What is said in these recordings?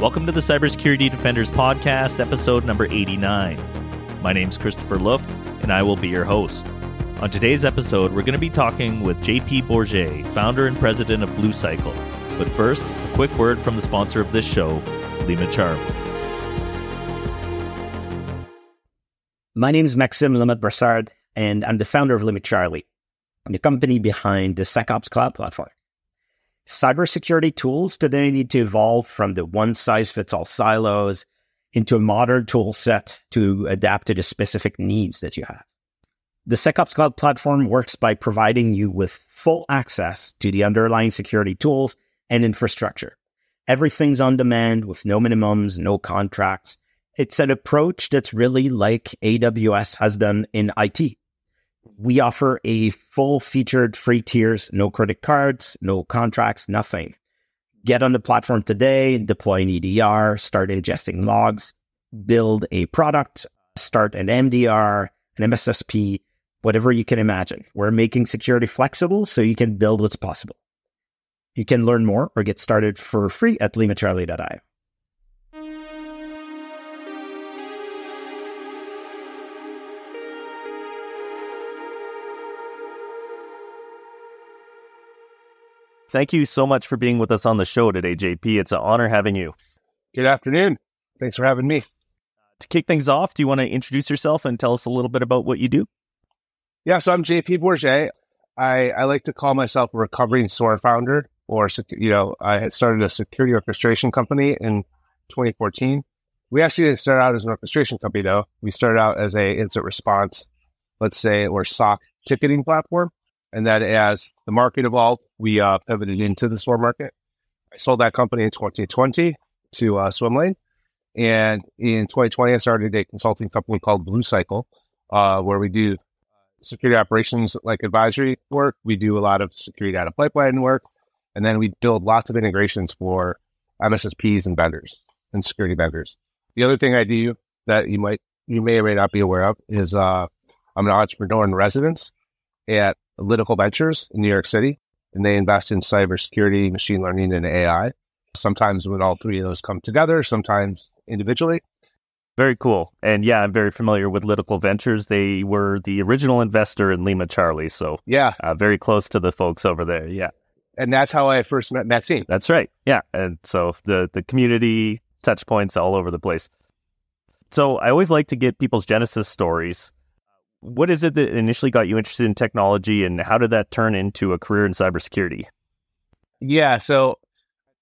Welcome to the Cybersecurity Defenders Podcast, episode number 89. My name's Christopher Luft, and I will be your host. On today's episode, we're going to be talking with JP Bourget, founder and president of Blue Cycle. But first, a quick word from the sponsor of this show, Lima Charlie. My name is Maxime Lamothe-Brassard, and I'm the founder of Lima Charlie, the company behind the SecOps Cloud platform. Cybersecurity tools today need to evolve from the one size fits all silos into a modern tool set to adapt to the specific needs that you have. The SecOps Cloud platform works by providing you with full access to the underlying security tools and infrastructure. Everything's on demand with no minimums, no contracts. It's an approach that's really like AWS has done in IT we offer a full featured free tiers, no credit cards, no contracts, nothing. Get on the platform today, deploy an EDR, start ingesting logs, build a product, start an MDR, an MSSP, whatever you can imagine. We're making security flexible so you can build what's possible. You can learn more or get started for free at limacharlie.io. Thank you so much for being with us on the show today, JP. It's an honor having you. Good afternoon. Thanks for having me. To kick things off, do you want to introduce yourself and tell us a little bit about what you do? Yeah, so I'm JP Bourget. I, I like to call myself a recovering SOAR founder, or, you know, I had started a security orchestration company in 2014. We actually didn't start out as an orchestration company, though. We started out as a incident response, let's say, or SOC ticketing platform. And then as the market evolved, we uh, pivoted into the SOAR market. I sold that company in 2020 to uh, Swimlane. And in 2020, I started a consulting company called Blue Cycle, uh, where we do security operations like advisory work. We do a lot of security data pipeline work. And then we build lots of integrations for MSSPs and vendors and security vendors. The other thing I do that you might, you may or may not be aware of is uh, I'm an entrepreneur in residence at Lytical Ventures in New York City, and they invest in cybersecurity, machine learning, and AI. Sometimes when all three of those come together, sometimes individually. Very cool. And yeah, I'm very familiar with Lytical Ventures. They were the original investor in Lima Charlie. So yeah, uh, very close to the folks over there. Yeah. And that's how I first met Maxime. That's right. Yeah. And so the, the community touch points all over the place. So I always like to get people's Genesis stories what is it that initially got you interested in technology, and how did that turn into a career in cybersecurity? Yeah, so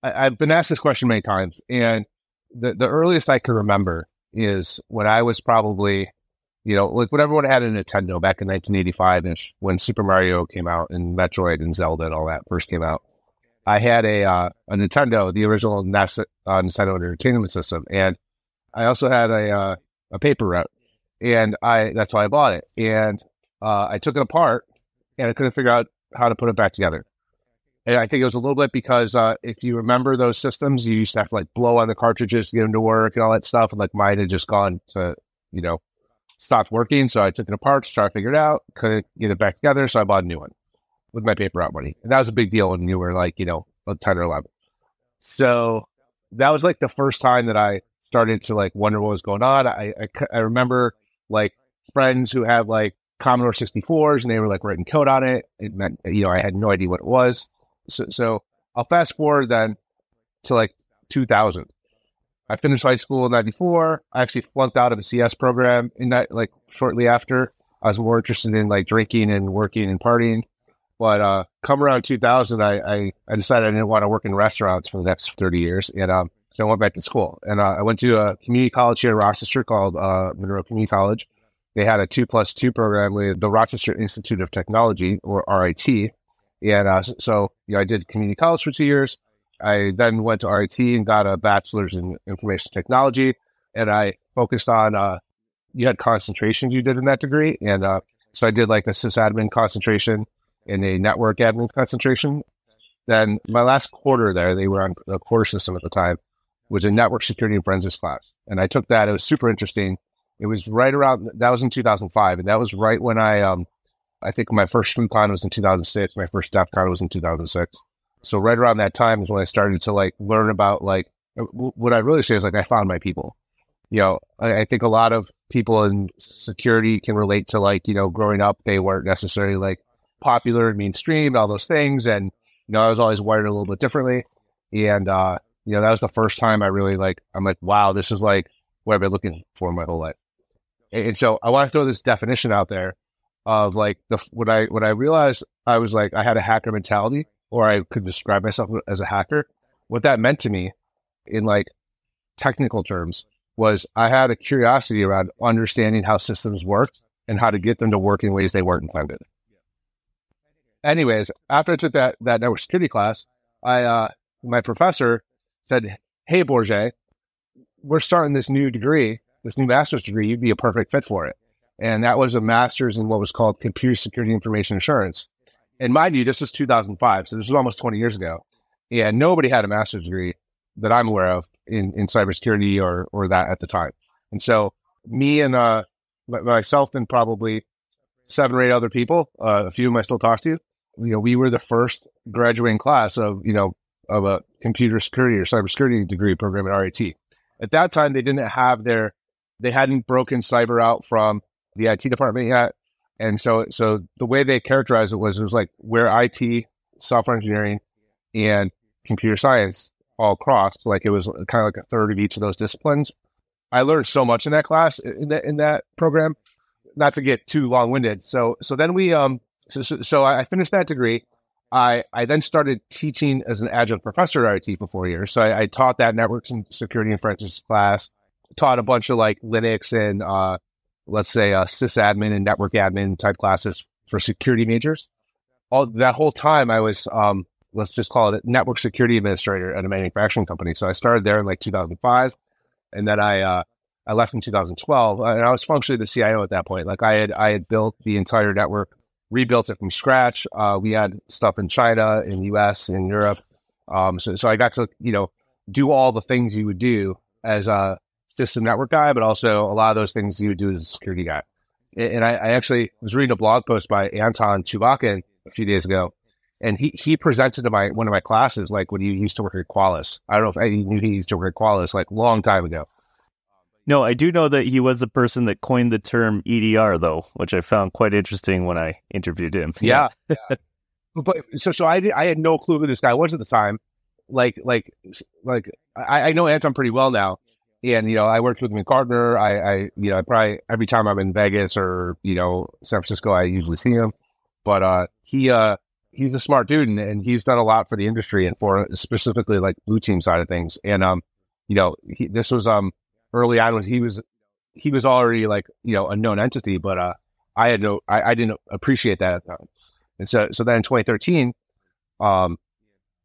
I, have been asked this question many times, and the the earliest I can remember is when I was probably, you know, like when everyone had a Nintendo back in 1985 ish, when Super Mario came out and Metroid and Zelda and all that first came out. I had a uh, a Nintendo, the original NES, uh, Nintendo Entertainment System, and I also had a uh, a paper route and I that's why I bought it. And uh, I took it apart, and I couldn't figure out how to put it back together. And I think it was a little bit because uh, if you remember those systems, you used to have to like blow on the cartridges to get them to work and all that stuff. And like mine had just gone to, you know, stopped working. So I took it apart to try to figure it out. Couldn't get it back together. So I bought a new one with my paper out money. And that was a big deal when you were like, you know, 10 or 11. So that was like the first time that I started to like wonder what was going on. I, I, I remember like friends who had like Commodore 64s and they were like writing code on it. It meant, you know, I had no idea what it was. So, so I'll fast forward then to like 2000. I finished high school in 94. I actually flunked out of a CS program in that, like shortly after. I was more interested in like drinking and working and partying. But uh, come around 2000, I, I, I, decided I didn't want to work in restaurants for the next 30 years. And um, so I went back to school and uh, I went to a community college here in Rochester called uh, Monroe Community College. They had a two plus two program with the Rochester Institute of Technology or RIT. And uh, so you know, I did community college for two years. I then went to RIT and got a bachelor's in information technology. And I focused on, uh, you had concentrations you did in that degree. And uh, so I did like a sysadmin concentration and a network admin concentration. Then my last quarter there, they were on the quarter system at the time was a network security and forensics class. And I took that. It was super interesting. It was right around, that was in 2005. And that was right when I, um, I think my first ShmooCon was in 2006. My first DEF CON was in 2006. So right around that time is when I started to like learn about like what I really say is like I found my people. You know, I, I think a lot of people in security can relate to like you know growing up they weren't necessarily like popular and mainstream all those things, and you know I was always wired a little bit differently, and uh, you know that was the first time I really like I'm like wow this is like what I've been looking for my whole life, and, so I want to throw this definition out there of like the when I when I realized I was like I had a hacker mentality or I could describe myself as a hacker. What that meant to me in like technical terms was I had a curiosity around understanding how systems worked and how to get them to work in ways they weren't intended. Anyways, after I took that that network security class, I uh, my professor said, "Hey, Bourget, we're starting this new degree, this new master's degree. You'd be a perfect fit for it." And that was a master's in what was called computer security information assurance. And mind you, this is 2005, so this was almost 20 years ago. And nobody had a master's degree that I'm aware of in, in cybersecurity or, or that at the time. And so me and uh, myself and probably seven or eight other people, uh, a few of them I still talk to, you know, we were the first graduating class of, you know, of a computer security or cybersecurity degree program at RIT. At that time, they didn't have their, they hadn't broken cyber out from the IT department yet. And so, so the way they characterized it was, it was like where IT, software engineering, and computer science all crossed. Like it was kind of like a third of each of those disciplines. I learned so much in that class in that in that program. Not to get too long winded. So, so then we, um, so, so, so I finished that degree. I, I then started teaching as an adjunct professor at RIT for four years. So I, I taught that networks and security and forensics class, taught a bunch of like Linux and uh, let's say a sysadmin and network admin type classes for security majors. All that whole time I was, um, let's just call it a network security administrator at a manufacturing company. So I started there in like 2005 and then I, uh, I left in 2012 and I was functionally the CIO at that point. Like I had, I had built the entire network, rebuilt it from scratch. Uh, we had stuff in China, in the US, in Europe. Um, so, so I got to, you know, do all the things you would do as a, system network guy, but also a lot of those things you would do as a security guy. And I, I actually was reading a blog post by Anton Chuvakin a few days ago, and he, he presented to my one of my classes like when he used to work at Qualys. I don't know if I knew he used to work at Qualys like long time ago. No, I do know that he was the person that coined the term EDR, though, which I found quite interesting when I interviewed him. Yeah, yeah. but so so I I had no clue who this guy was at the time. Like like like I, I know Anton pretty well now, and you know, I worked with him in Gartner. I, I, you know, I probably every time I'm in Vegas or you know San Francisco, I usually see him. But uh, he, uh, he's a smart dude, and, and he's done a lot for the industry and for specifically like blue team side of things. And um, you know, he, this was um early on when he was he was already like you know a known entity, but uh, I had no, I, I didn't appreciate that at the time. And so, so then in 2013, um,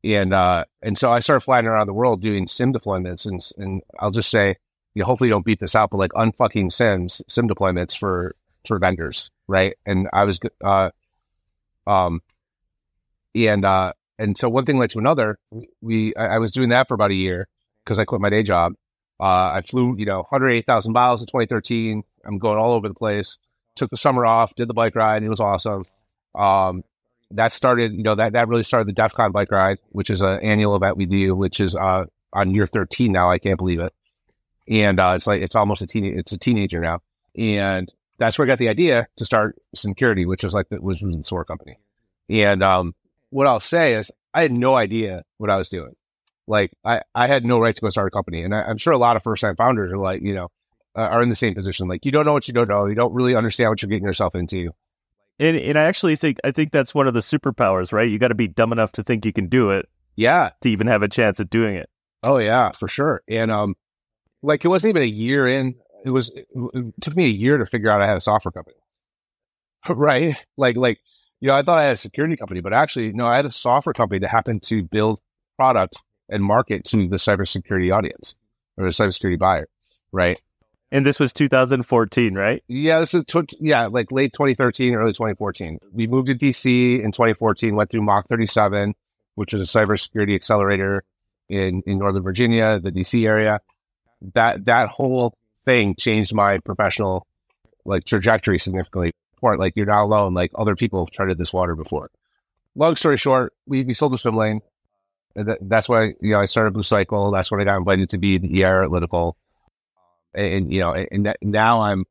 and uh, and so I started flying around the world doing SIEM deployments, and and I'll just say, you know, hopefully you don't beat this out, but like unfucking SIEMs SIEM deployments for for vendors, right? And I was, uh, um, and uh, and so one thing led to another. We I, I was doing that for about a year because I quit my day job. Uh, I flew, you know, 108,000 miles in 2013. I'm going all over the place. Took the summer off, did the bike ride. And it was awesome. Um, that started, you know, that, that really started the DEF CON bike ride, which is an annual event we do, which is uh, on year 13 now. I can't believe it. And uh, it's like, it's almost a teen, it's a teenager now. And that's where I got the idea to start Syncurity, which was like, the, was the SOAR company. And um, what I'll say is I had no idea what I was doing. Like I, I had no right to go start a company. And I, am sure a lot of first time founders are like, you know, uh, are in the same position. Like you don't know what you don't know. You don't really understand what you're getting yourself into. And and I actually think I think that's one of the superpowers, right? You got to be dumb enough to think you can do it. Yeah, to even have a chance at doing it. Oh yeah, for sure. And um, like it wasn't even a year in. It was it, it took me a year to figure out I had a software company. right? Like like you know, I thought I had a security company, but actually, no, I had a software company that happened to build product and market to the cybersecurity audience or the cybersecurity buyer, right? And this was 2014, right? Yeah, this is t- yeah, like late 2013, early 2014. We moved to DC in 2014. Went through Mach 37, which is a cybersecurity accelerator in in Northern Virginia, the DC area. That that whole thing changed my professional like trajectory significantly. Part like you're not alone. Like other people have treaded this water before. Long story short, we we sold the Swimlane. That, that's why you know I started Blue Cycle. That's when I got invited to be the ER Analytical, and, and you know, and, now I'm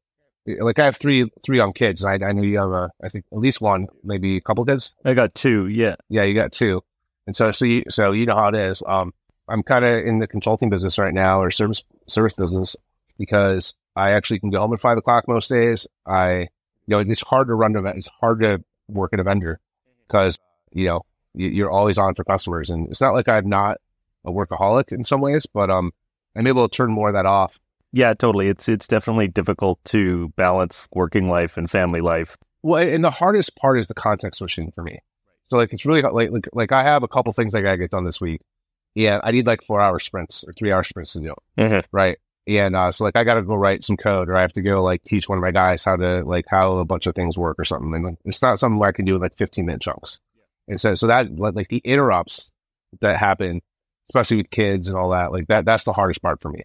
like I have three three young kids. I, I know you have a, I think at least one, maybe a couple kids. I got two. Yeah, yeah, you got two, and so so you so you know how it is. Um, I'm kind of in the consulting business right now or service service business because I actually can go home at five o'clock most days. I you know it's hard to run It's hard to work at a vendor because you know you're always on for customers, and it's not like I'm not a workaholic in some ways, but um, I'm able to turn more of that off yeah, totally. It's it's definitely difficult to balance working life and family life. Well, and the hardest part is the context switching for me. So like it's really like like, like I have a couple things I gotta get done this week. Yeah, I need like four hour sprints or three hour sprints to do. Mm-hmm. Right. And uh, so like I gotta go write some code or I have to go like teach one of my guys how to like how a bunch of things work or something. And like, it's not something where I can do in like 15 minute chunks. And so so that like the interrupts that happen, especially with kids and all that, like that that's the hardest part for me.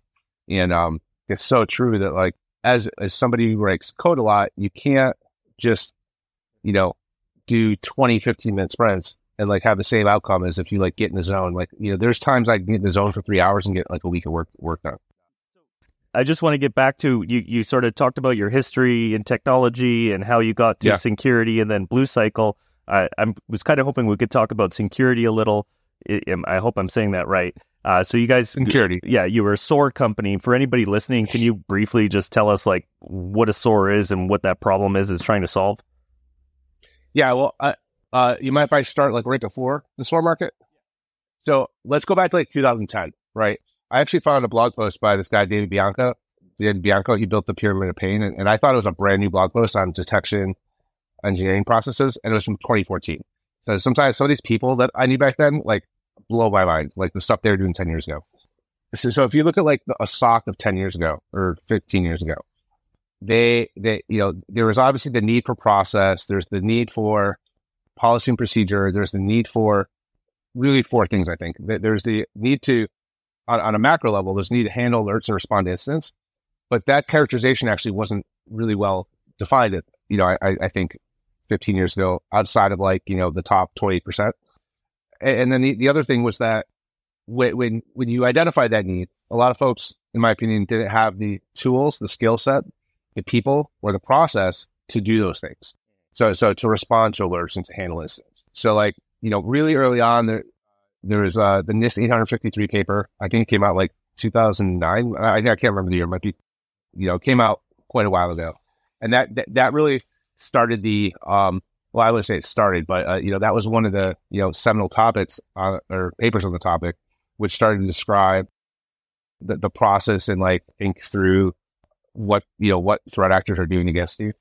And um it's so true that like as as somebody who writes code a lot, you can't just, you know, do 20, 15 minute sprints and like have the same outcome as if you like get in the zone. Like, you know, there's times I can get in the zone for three hours and get like a week of work work done. I just want to get back to you. You sort of talked about your history in technology and how you got to yeah. Syncurity and then Blue Cycle. I, I was kind of hoping we could talk about Syncurity a little. I hope I'm saying that right. Uh, so you guys, Syncurity, yeah, you were a SOAR company. For anybody listening, can you briefly just tell us like what a SOAR is and what that problem is is trying to solve? Yeah, well, uh, uh, you might I start like right before the SOAR market. So let's go back to like 2010, right? I actually found a blog post by this guy David Bianco. David Bianco, he built the pyramid of pain, and, and I thought it was a brand new blog post on detection engineering processes, and it was from 2014. So sometimes some of these people that I knew back then, like blow my mind, like the stuff they were doing 10 years ago. So, so if you look at like the, a SOC of 10 years ago or 15 years ago, they, they, you know, there was obviously the need for process. There's the need for policy and procedure. There's the need for really four things, I think. There's the need to, on, on a macro level, there's need to handle alerts and respond to incidents. But that characterization actually wasn't really well defined. You know, I, I think 15 years ago outside of like, you know, the top 20%. And then the, the other thing was that when, when, when you identify that need, a lot of folks, in my opinion, didn't have the tools, the skill set, the people, or the process to do those things. So, so to respond to alerts and to handle incidents. So, like, you know, really early on, there, there was uh, the NIST 853 paper. I think it came out like 2009. I, I can't remember the year. It might be, you know, came out quite a while ago, and that that, that really started the um, well, I would say it started, but uh, you know that was one of the you know seminal topics uh, or papers on the topic, which started to describe the, the process and like think through what you know what threat actors are doing against you.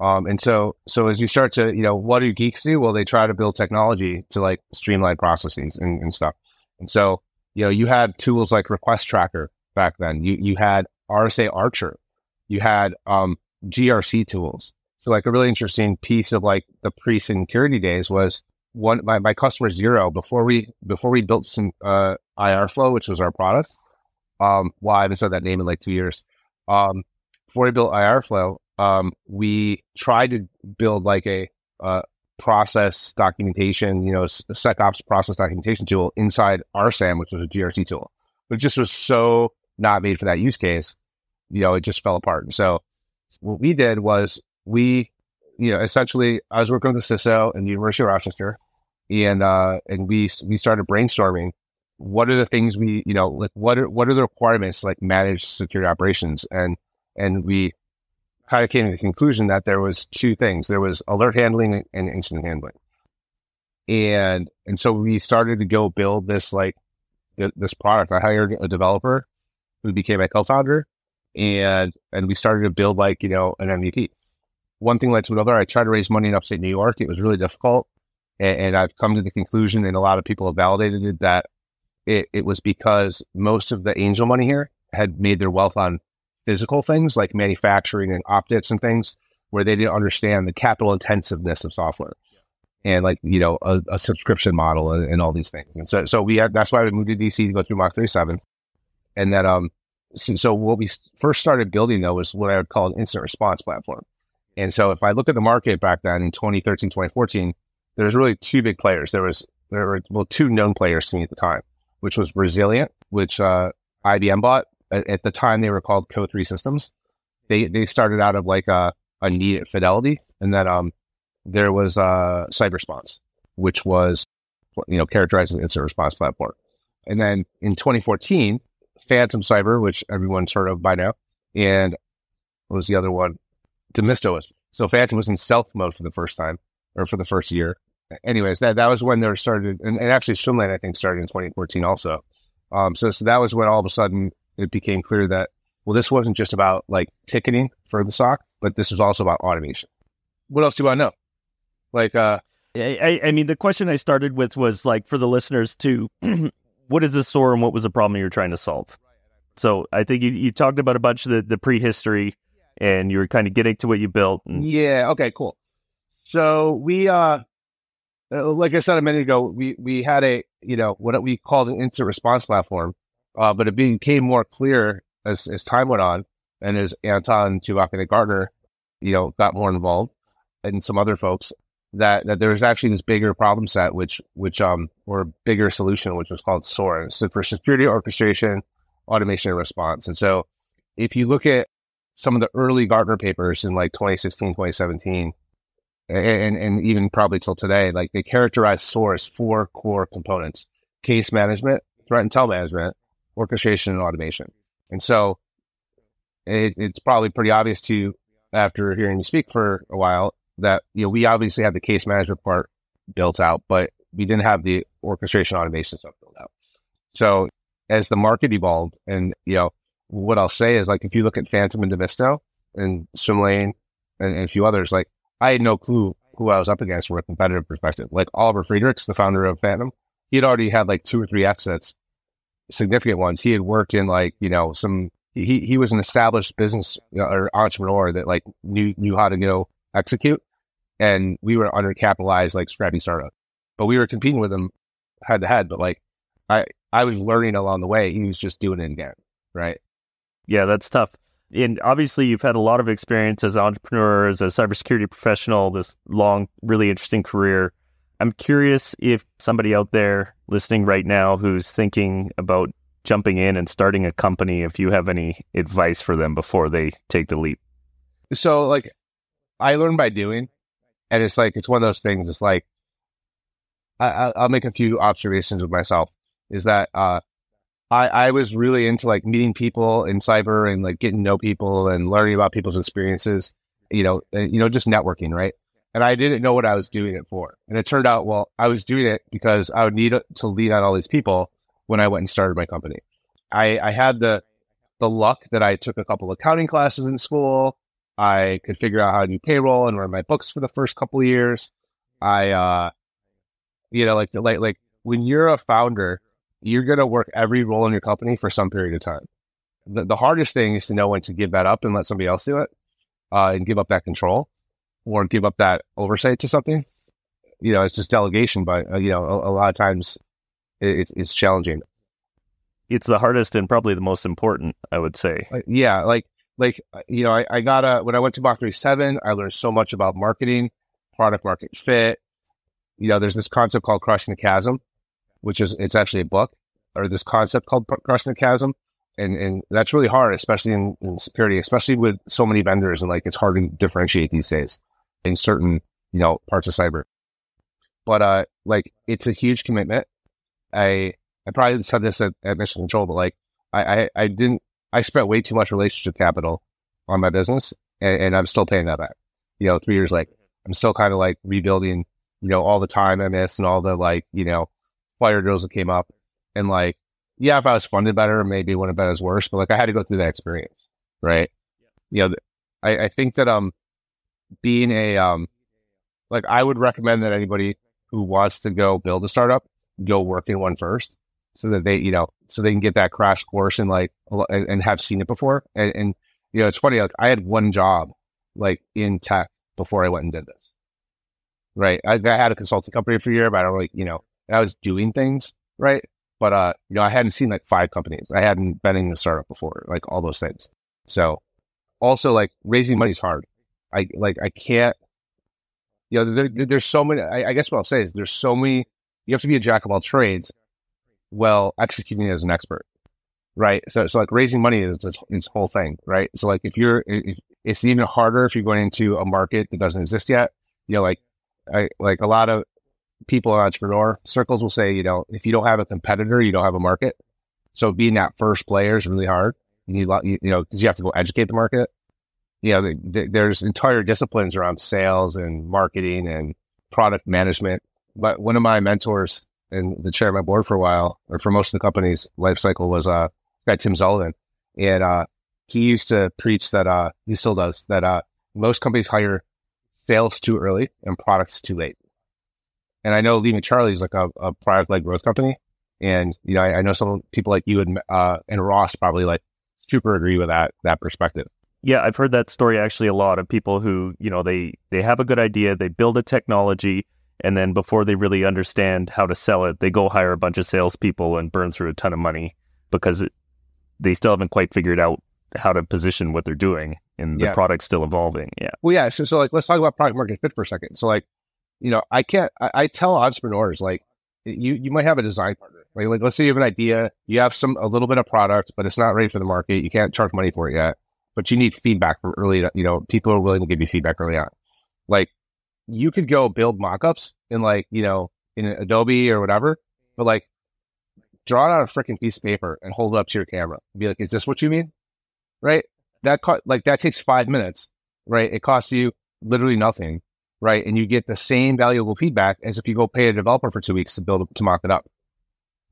Um, and so so as you start to you know what do geeks do? Well, they try to build technology to like streamline processes and, and stuff. And so you know you had tools like Request Tracker back then. You you had RSA Archer. You had um, GRC tools so like a really interesting piece of like the pre security days was one my, my customer zero before we before we built some uh, IR-Flow, which was our product. Um, well, I haven't said that name in like two years. Um, before we built IR-Flow, um, we tried to build like a uh, process documentation, you know, SecOps process documentation tool inside RSAM, which was a GRC tool, but it just was so not made for that use case. You know, it just fell apart. And so what we did was we, you know, essentially, I was working with the CISO in the University of Rochester, and uh, and we we started brainstorming. What are the things we, you know, like what are what are the requirements like manage security operations, and and we kind of came to the conclusion that there was two things: there was alert handling and incident handling, and and so we started to go build this like th- this product. I hired a developer who became a co-founder, and and we started to build like you know an MVP one thing led to another. I tried to raise money in upstate New York. It was really difficult. And, and I've come to the conclusion, and a lot of people have validated it, that it, it was because most of the angel money here had made their wealth on physical things like manufacturing and optics and things where they didn't understand the capital intensiveness of software and like, you know, a, a subscription model and, and, all these things. And so, so we had, that's why we moved to DC to go through Mach 37. And that um, so, so what we first started building though was what I would call an instant response platform. And so if I look at the market back then in 2013, 2014, there's really two big players. There was there were well two known players to me at the time, which was Resilient, which uh, IBM bought. At, at, the time, they were called Co3 Systems. They they started out of like a, a need at Fidelity, and then um there was uh CyberSponse, which was you know characterized as an incident response platform. And then in 2014, Phantom Cyber, which everyone's heard of by now, and what was the other one? Demisto was. So Phantom was in stealth mode for the first time, or for the first year. Anyways, that that was when they started, and, and actually Swimlane I think started in 2014 also. Um, so so that was when all of a sudden it became clear that well, this wasn't just about like ticketing for the SOC, but this was also about automation. What else do to know? Like, uh, I, I mean, the question I started with was like for the listeners to, what is a SOAR and what was the problem you're trying to solve? So I think you, you talked about a bunch of the, the prehistory and you were kind of getting to what you built. And... Yeah. Okay, cool. So we, uh, uh, like I said a minute ago, we, we had a, you know, what we called an instant response platform, uh, but it became more clear as, as time went on and as Anton Chuvakin and Gartner, you know, got more involved and some other folks that, that there was actually this bigger problem set, which, which, um, or bigger solution, which was called SOAR. So for security orchestration, automation, and response. And so if you look at some of the early Gartner papers in like 2016, 2017, and, and even probably till today, like they characterize SOAR as four core components case management, threat and intel management, orchestration, and automation. And so it, it's probably pretty obvious to you after hearing you speak for a while that, you know, we obviously have the case management part built out, but we didn't have the orchestration automation stuff built out. So as the market evolved and, you know, what I'll say is like, if you look at Phantom and Demisto and Swimlane and, and a few others, like I had no clue who I was up against from a competitive perspective. Like Oliver Friedrichs, the founder of Phantom, he had already had like two or three exits, significant ones. He had worked in like, you know, some, he, he was an established business or entrepreneur that like knew, knew how to go execute. And we were undercapitalized, like scrappy startup, but we were competing with him head to head. But like, I, I was learning along the way. He was just doing it again. Right. Yeah, that's tough. And obviously, you've had a lot of experience as an entrepreneur, as a cybersecurity professional, this long, really interesting career. I'm curious if somebody out there listening right now who's thinking about jumping in and starting a company, if you have any advice for them before they take the leap. So, like, I learned by doing, and it's like, it's one of those things. It's like, I, will make a few observations with myself. Is that uh, I, I was really into like meeting people in cyber and like getting to know people and learning about people's experiences, you know, and, you know, just networking, right? And I didn't know what I was doing it for. And it turned out, well, I was doing it because I would need to lead on all these people when I went and started my company. I, I had the, the luck that I took a couple accounting classes in school. I could figure out how to do payroll and run my books for the first couple years. I, uh, you know, like, like, like when you're a founder, you're going to work every role in your company for some period of time. The, the hardest thing is to know when to give that up and let somebody else do it uh, and give up that control or give up that oversight to something. You know, it's just delegation, but, uh, you know, a, a, lot of times it, it's challenging. It's the hardest and probably the most important, I would say. Uh, yeah. Like, like, uh, you know, I, I got a, when I went to Mach 37, I learned so much about marketing, product market fit. You know, there's this concept called crossing the chasm which is it's actually a book or this concept called crossing the chasm. And, and that's really hard, especially in, in security, especially with so many vendors and like it's hard to differentiate these days in certain, you know, parts of cyber. But uh like it's a huge commitment. I I probably said this at, at Mission Control, but like I, I, I didn't I spent way too much relationship capital on my business and, and I'm still paying that back. You know, three years later. I'm still kind of like rebuilding, you know, all the time I missed and all the like, you know, fire drills that came up. And like, yeah, if I was funded better, maybe it wouldn't have been as worse, but like I had to go through that experience. Right. You know, I, I think that, um, being a, um, like I would recommend that anybody who wants to go build a startup, go work in one first so that they, you know, so they can get that crash course and like, and, and have seen it before. And, and, you know, it's funny, like I had one job like in tech before I went and did this. Right. I, I had a consulting company for a year, but I don't really, you know, I was doing things right. But uh, you know, I hadn't seen like five companies. I hadn't been in a startup before, like all those things. So also like raising money is hard. I like I can't. You know, there, there's so many. I, I guess what I'll say is there's so many you have to be a jack of all trades while executing as an expert. Right. So, so like raising money is this, this whole thing. Right. So like if you're, if, it's even harder if you're going into a market that doesn't exist yet. You know, like, I, like a lot of people in entrepreneur circles will say, you know, if you don't have a competitor, you don't have a market. So being that first player is really hard. You need, a you, you know, because you have to go educate the market. You know, the, the, there's entire disciplines around sales and marketing and product management. But one of my mentors and the chair of my board for a while, or for most of the company's life cycle, was uh, guy Tim Sullivan, and uh, he used to preach that uh, he still does that uh, most companies hire sales too early and products too late. And I know Lima Charlie is like a, a product led growth company, and you know I, I, know some people like you and uh, and Ross probably like super agree with that that perspective. Yeah, I've heard that story actually a lot of people who you know they they have a good idea, they build a technology, and then before they really understand how to sell it, they go hire a bunch of salespeople and burn through a ton of money because it, they still haven't quite figured out how to position what they're doing and the yeah. product's still evolving. Yeah. Well, yeah. So, so like, let's talk about product market fit for a second. So like, you know, I can't, I, I tell entrepreneurs like, you, you might have a design partner, right? Like, let's say you have an idea, you have some, a little bit of product, but it's not ready for the market. You can't charge money for it yet, but you need feedback from early, you know, people are willing to give you feedback early on. Like, you could go build mockups in like, you know, in Adobe or whatever, but like draw it on a freaking piece of paper and hold it up to your camera. Be like, is this what you mean? Right? That co- like that takes five minutes, right? It costs you literally nothing, right? And you get the same valuable feedback as if you go pay a developer for two weeks to build to mock it up,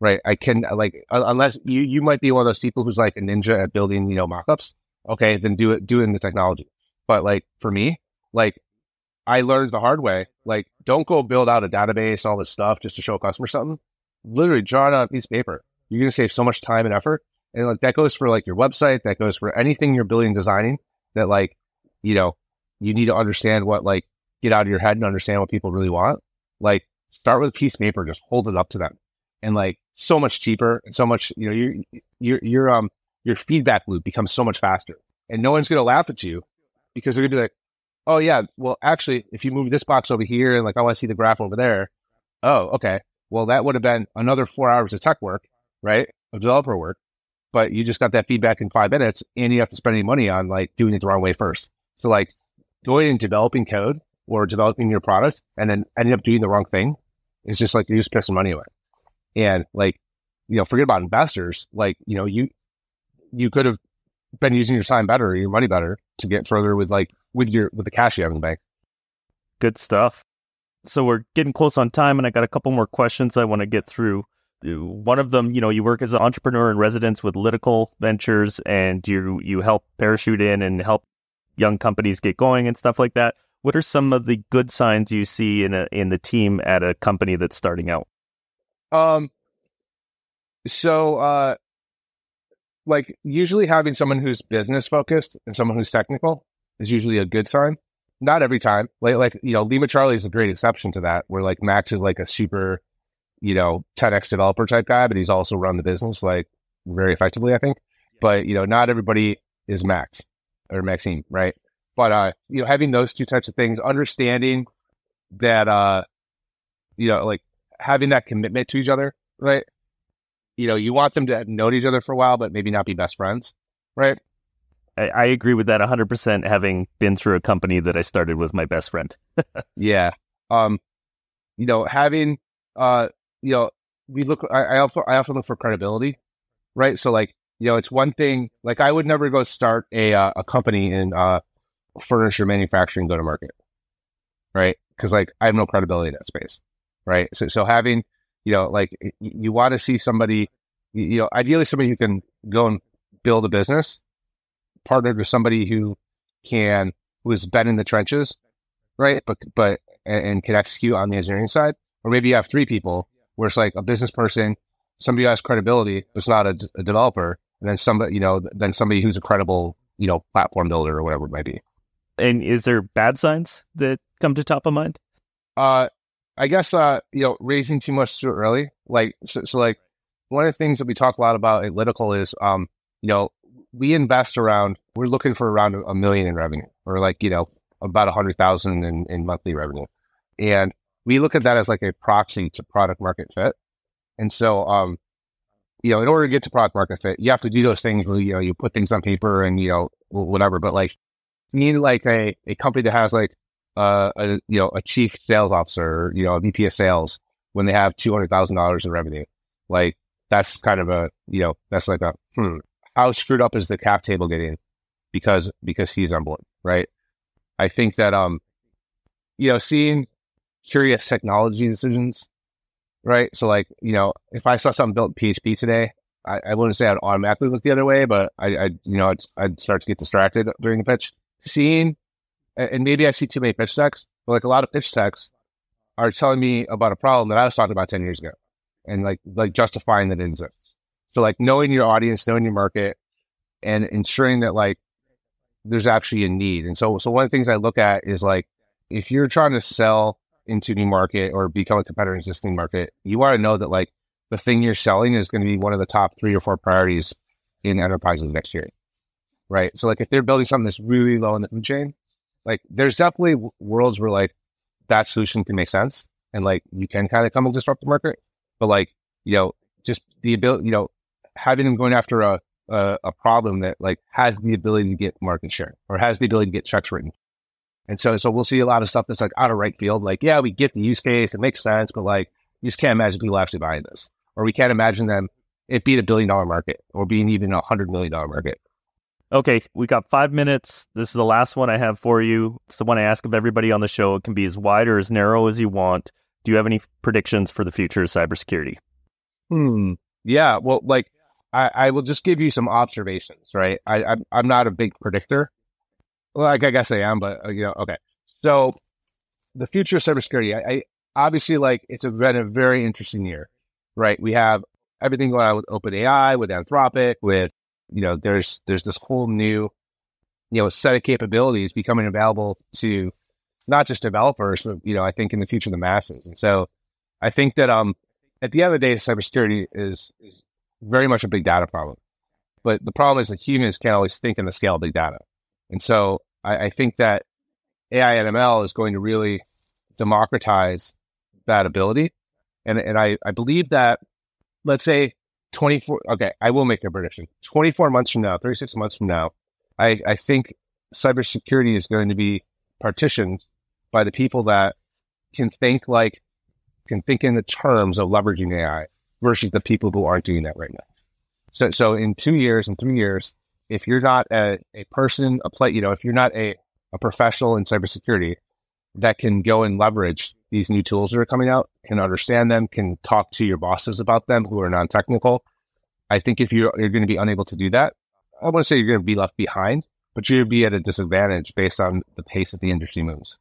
right? I can uh, like unless you you might be one of those people who's like a ninja at building you know mockups. Okay, then do it do it in the technology. But like for me, like I learned the hard way. Like, don't go build out a database, all this stuff just to show a customer something literally draw it on a piece of paper. You're going to save so much time and effort. And like that goes for like your website, that goes for anything you're building, designing that like, you know, you need to understand what like get out of your head and understand what people really want. Like start with a piece of paper, just hold it up to them and like so much cheaper and so much, you know, your, your, your, um, your feedback loop becomes so much faster and no one's to laugh at you because they're to be like, Oh yeah, well actually, if you move this box over here and like, I want to see the graph over there. Oh, okay. Well, that would have been another four hours of tech work, right? Of developer work. But you just got that feedback in five minutes and you have to spend any money on like doing it the wrong way first. So like going and developing code or developing your product and then ending up doing the wrong thing is just like you're just pissing money away. And like, you know, forget about investors. Like, you know, you you could have been using your time better, your money better to get further with like with your with the cash you have in the bank. Good stuff so we're getting close on time, and I got a couple more questions I want to get through. One of them, you know, you work as an entrepreneur in residence with Lytical Ventures, and you you help parachute in and help young companies get going and stuff like that. What are some of the good signs you see in a in the team at a company that's starting out? Um, so uh, like usually having someone who's business focused and someone who's technical is usually a good sign not every time. Like, like you know, Lima Charlie is a great exception to that, where like Max is like a super, you know, 10x developer type guy, but he's also run the business like very effectively, I think. But you know, not everybody is Max or Maxime, right? But uh, you know, having those two types of things, understanding that uh, you know, like having that commitment to each other, right? You know, you want them to have known each other for a while, but maybe not be best friends, right? I, I agree with that 100%, having been through a company that I started with my best friend. yeah. Um, you know, having, uh, you know, we look, I, I, often, I often look for credibility, right? So like, you know, it's one thing, like I would never go start a, uh, a company in, uh, furniture manufacturing go to market, right? Cause like I have no credibility in that space, right? So, so having, you know, like you, want to see somebody, you know, ideally somebody who can go and build a business partnered with somebody who can who has been in the trenches, right? But but and, can execute on the engineering side, or maybe you have three people where it's like a business person, somebody who has credibility, who's not a, a developer, and then somebody you know then somebody who's a credible you know platform builder or whatever it might be. And is there bad signs that come to top of mind? Uh, I guess uh, you know, raising too much too early. Like so, so like one of the things that we talk a lot about at Lytical is um, you know, we invest around, we're looking for around a million in revenue or like, you know, about a hundred thousand in, in monthly revenue. And we look at that as like a proxy to product market fit. And so, um, you know, in order to get to product market fit, you have to do those things where, you know, you put things on paper and, you know, whatever. But like, need like a, a company that has like, uh, a, you know, a chief sales officer, you know, a VP of sales when they have $200,000 in revenue. Like, that's kind of a, you know, that's like a, hmm, how screwed up is the cap table getting because, because he's on board, right? I think that, um, you know, seeing curious technology decisions, right? So like, you know, if I saw something built in PHP today, I, I wouldn't say I'd automatically look the other way, but I, I you know, I'd, I'd, start to get distracted during the pitch. Seeing, and maybe I see too many pitch decks, but like a lot of pitch decks are telling me about a problem that I was talking about 10 years ago and like, like justifying that it exists. So like knowing your audience, knowing your market and ensuring that like there's actually a need. And so, so one of the things I look at is like, if you're trying to sell into new market or become a competitor in existing market, you want to know that like the thing you're selling is going to be one of the top three or four priorities in enterprises next year. Right. So like if they're building something that's really low in the food chain, like there's definitely w- worlds where like that solution can make sense and like you can kind of come and disrupt the market. But like, you know, just the ability, you know, having them going after a, a, a problem that like has the ability to get market share or has the ability to get checks written and so, so we'll see a lot of stuff that's like out of right field. Like, yeah, we get the use case. It makes sense, but like, you just can't imagine people actually buying this. Or we can't imagine them it being a billion dollar market or being even a hundred million dollar market. Okay, we got five minutes. This is the last one I have for you. It's the one I ask of everybody on the show. It can be as wide or as narrow as you want. Do you have any predictions for the future of cybersecurity? Hmm. Yeah. Well, like I, I will just give you some observations, right? I, I'm, I'm not a big predictor, well, I, guess I am, but uh, you know, okay. So the future of cybersecurity, I, I obviously like it's been a very interesting year, right? We have everything going on with OpenAI, with Anthropic, with you know, there's there's this whole new you know set of capabilities becoming available to not just developers, but you know, I think in the future the masses. And so I think that um at the end of the day, cybersecurity is, is very much a big data problem. But the problem is that humans can't always think in the scale of big data. And so I, I think that AI and ML is going to really democratize that ability. And, and I, I believe that, let's say 24, okay, I will make a prediction. 24 months from now, 36 months from now, I, I think cybersecurity is going to be partitioned by the people that can think like, can think in the terms of leveraging AI versus the people who aren't doing that right now. So, so in two years and three years, if you're not a, a person, a play, you know, if you're not a, a professional in cybersecurity that can go and leverage these new tools that are coming out, can understand them, can talk to your bosses about them who are non technical. I think if you're, you're going to be unable to do that, I want to say you're going to be left behind, but you'll be at a disadvantage based on the pace that the industry moves.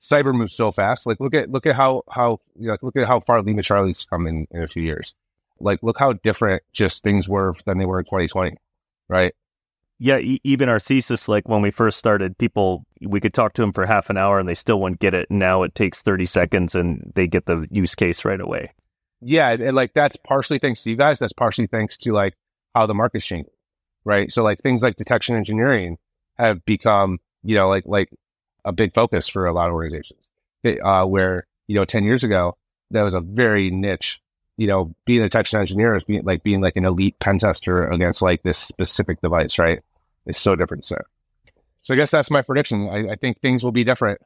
Cyber moves so fast. Like look at look at how how you know, look at how far Lima Charlie's come in, in a few years. Like look how different just things were than they were in 2020, right? Yeah, e- even our thesis, like when we first started, people we could talk to them for half an hour and they still wouldn't get it. Now it takes thirty seconds and they get the use case right away. Yeah, and, and like that's partially thanks to you guys. That's partially thanks to like how the market's changing, right? So like things like detection engineering have become, you know, like like a big focus for a lot of organizations. Uh, where you know, ten years ago, that was a very niche. You know, being a detection engineer is being like being like an elite pen tester against like this specific device, right? Is so different. So, so I guess that's my prediction. I, I think things will be different,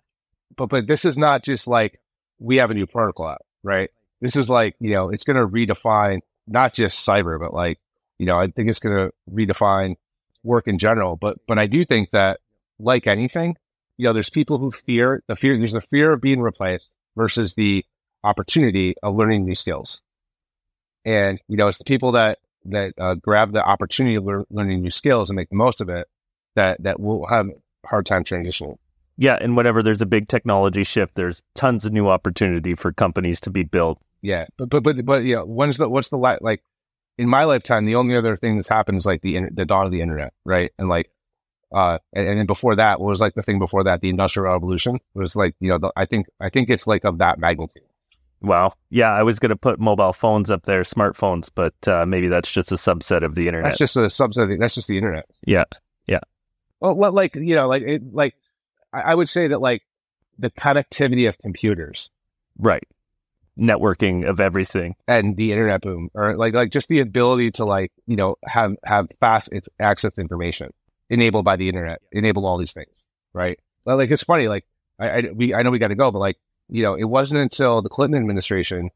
but but this is not just like we have a new protocol out, right? This is like you know it's going to redefine not just cyber, but like you know I think it's going to redefine work in general. But but I do think that like anything, you know, there's people who fear the fear. There's the fear of being replaced versus the opportunity of learning new skills. And you know, it's the people that that uh, grab the opportunity of learning new skills and make the most of it that that will have a hard time transitioning. Yeah, and whenever there's a big technology shift, there's tons of new opportunity for companies to be built. Yeah, but but but but yeah, when's the what's the li- like in my lifetime? The only other thing that's happened is like the the dawn of the internet, right? And like uh, and, and then before that, what was like the thing before that? The industrial revolution was like you know the, I think I think it's like of that magnitude. Wow. Yeah, I was going to put mobile phones up there, smartphones, but uh, maybe that's just a subset of the internet. That's just a subset. That's just the internet. Yeah. Yeah. Well, like you know, like it, like I would say that like the connectivity of computers Right. Networking of everything. and the internet boom, or like like just the ability to like you know have have fast access to information enabled by the internet, enable all these things, right? Like, like, it's funny, like I, I we I know we got to go, but like you know it wasn't until the Clinton administration,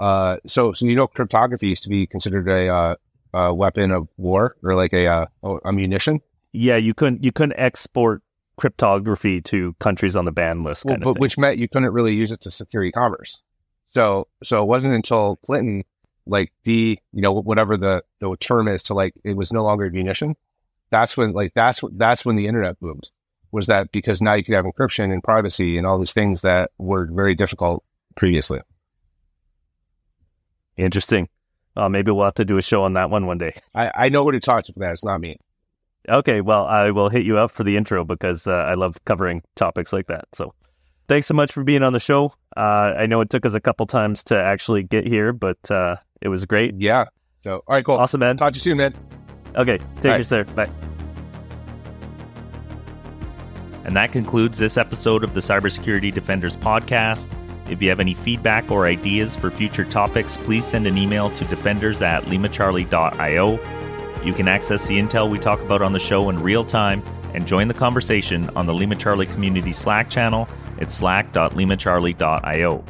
uh, so so you know cryptography used to be considered a uh, a weapon of war or like a uh, a munition. Yeah, you couldn't you couldn't export cryptography to countries on the ban list, Well, but of thing. which meant you couldn't really use it to secure e-commerce. So, so it wasn't until Clinton, like the, you know, whatever the the term is, to like it was no longer a munition. That's when, like, that's that's when the internet boomed. Was that because now you could have encryption and privacy and all these things that were very difficult previously. Interesting. Uh, maybe we'll have to do a show on that one one day. I, I know who to talk to for that. It's not me. Okay, well, I will hit you up for the intro because uh, I love covering topics like that. So, thanks so much for being on the show. Uh, I know it took us a couple times to actually get here, but uh, it was great. Yeah. So, all right, cool. Awesome, man. Talk to you soon, man. Okay, take All care, right. sir. Bye. And that concludes this episode of the Cybersecurity Defenders podcast. If you have any feedback or ideas for future topics, please send an email to defenders at limacharlie.io. You can access the intel we talk about on the show in real time and join the conversation on the Lima Charlie Community Slack channel at slack.limacharlie.io.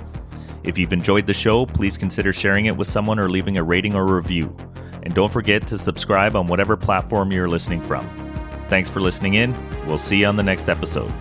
If you've enjoyed the show, please consider sharing it with someone or leaving a rating or review. And don't forget to subscribe on whatever platform you're listening from. Thanks for listening in. We'll see you on the next episode.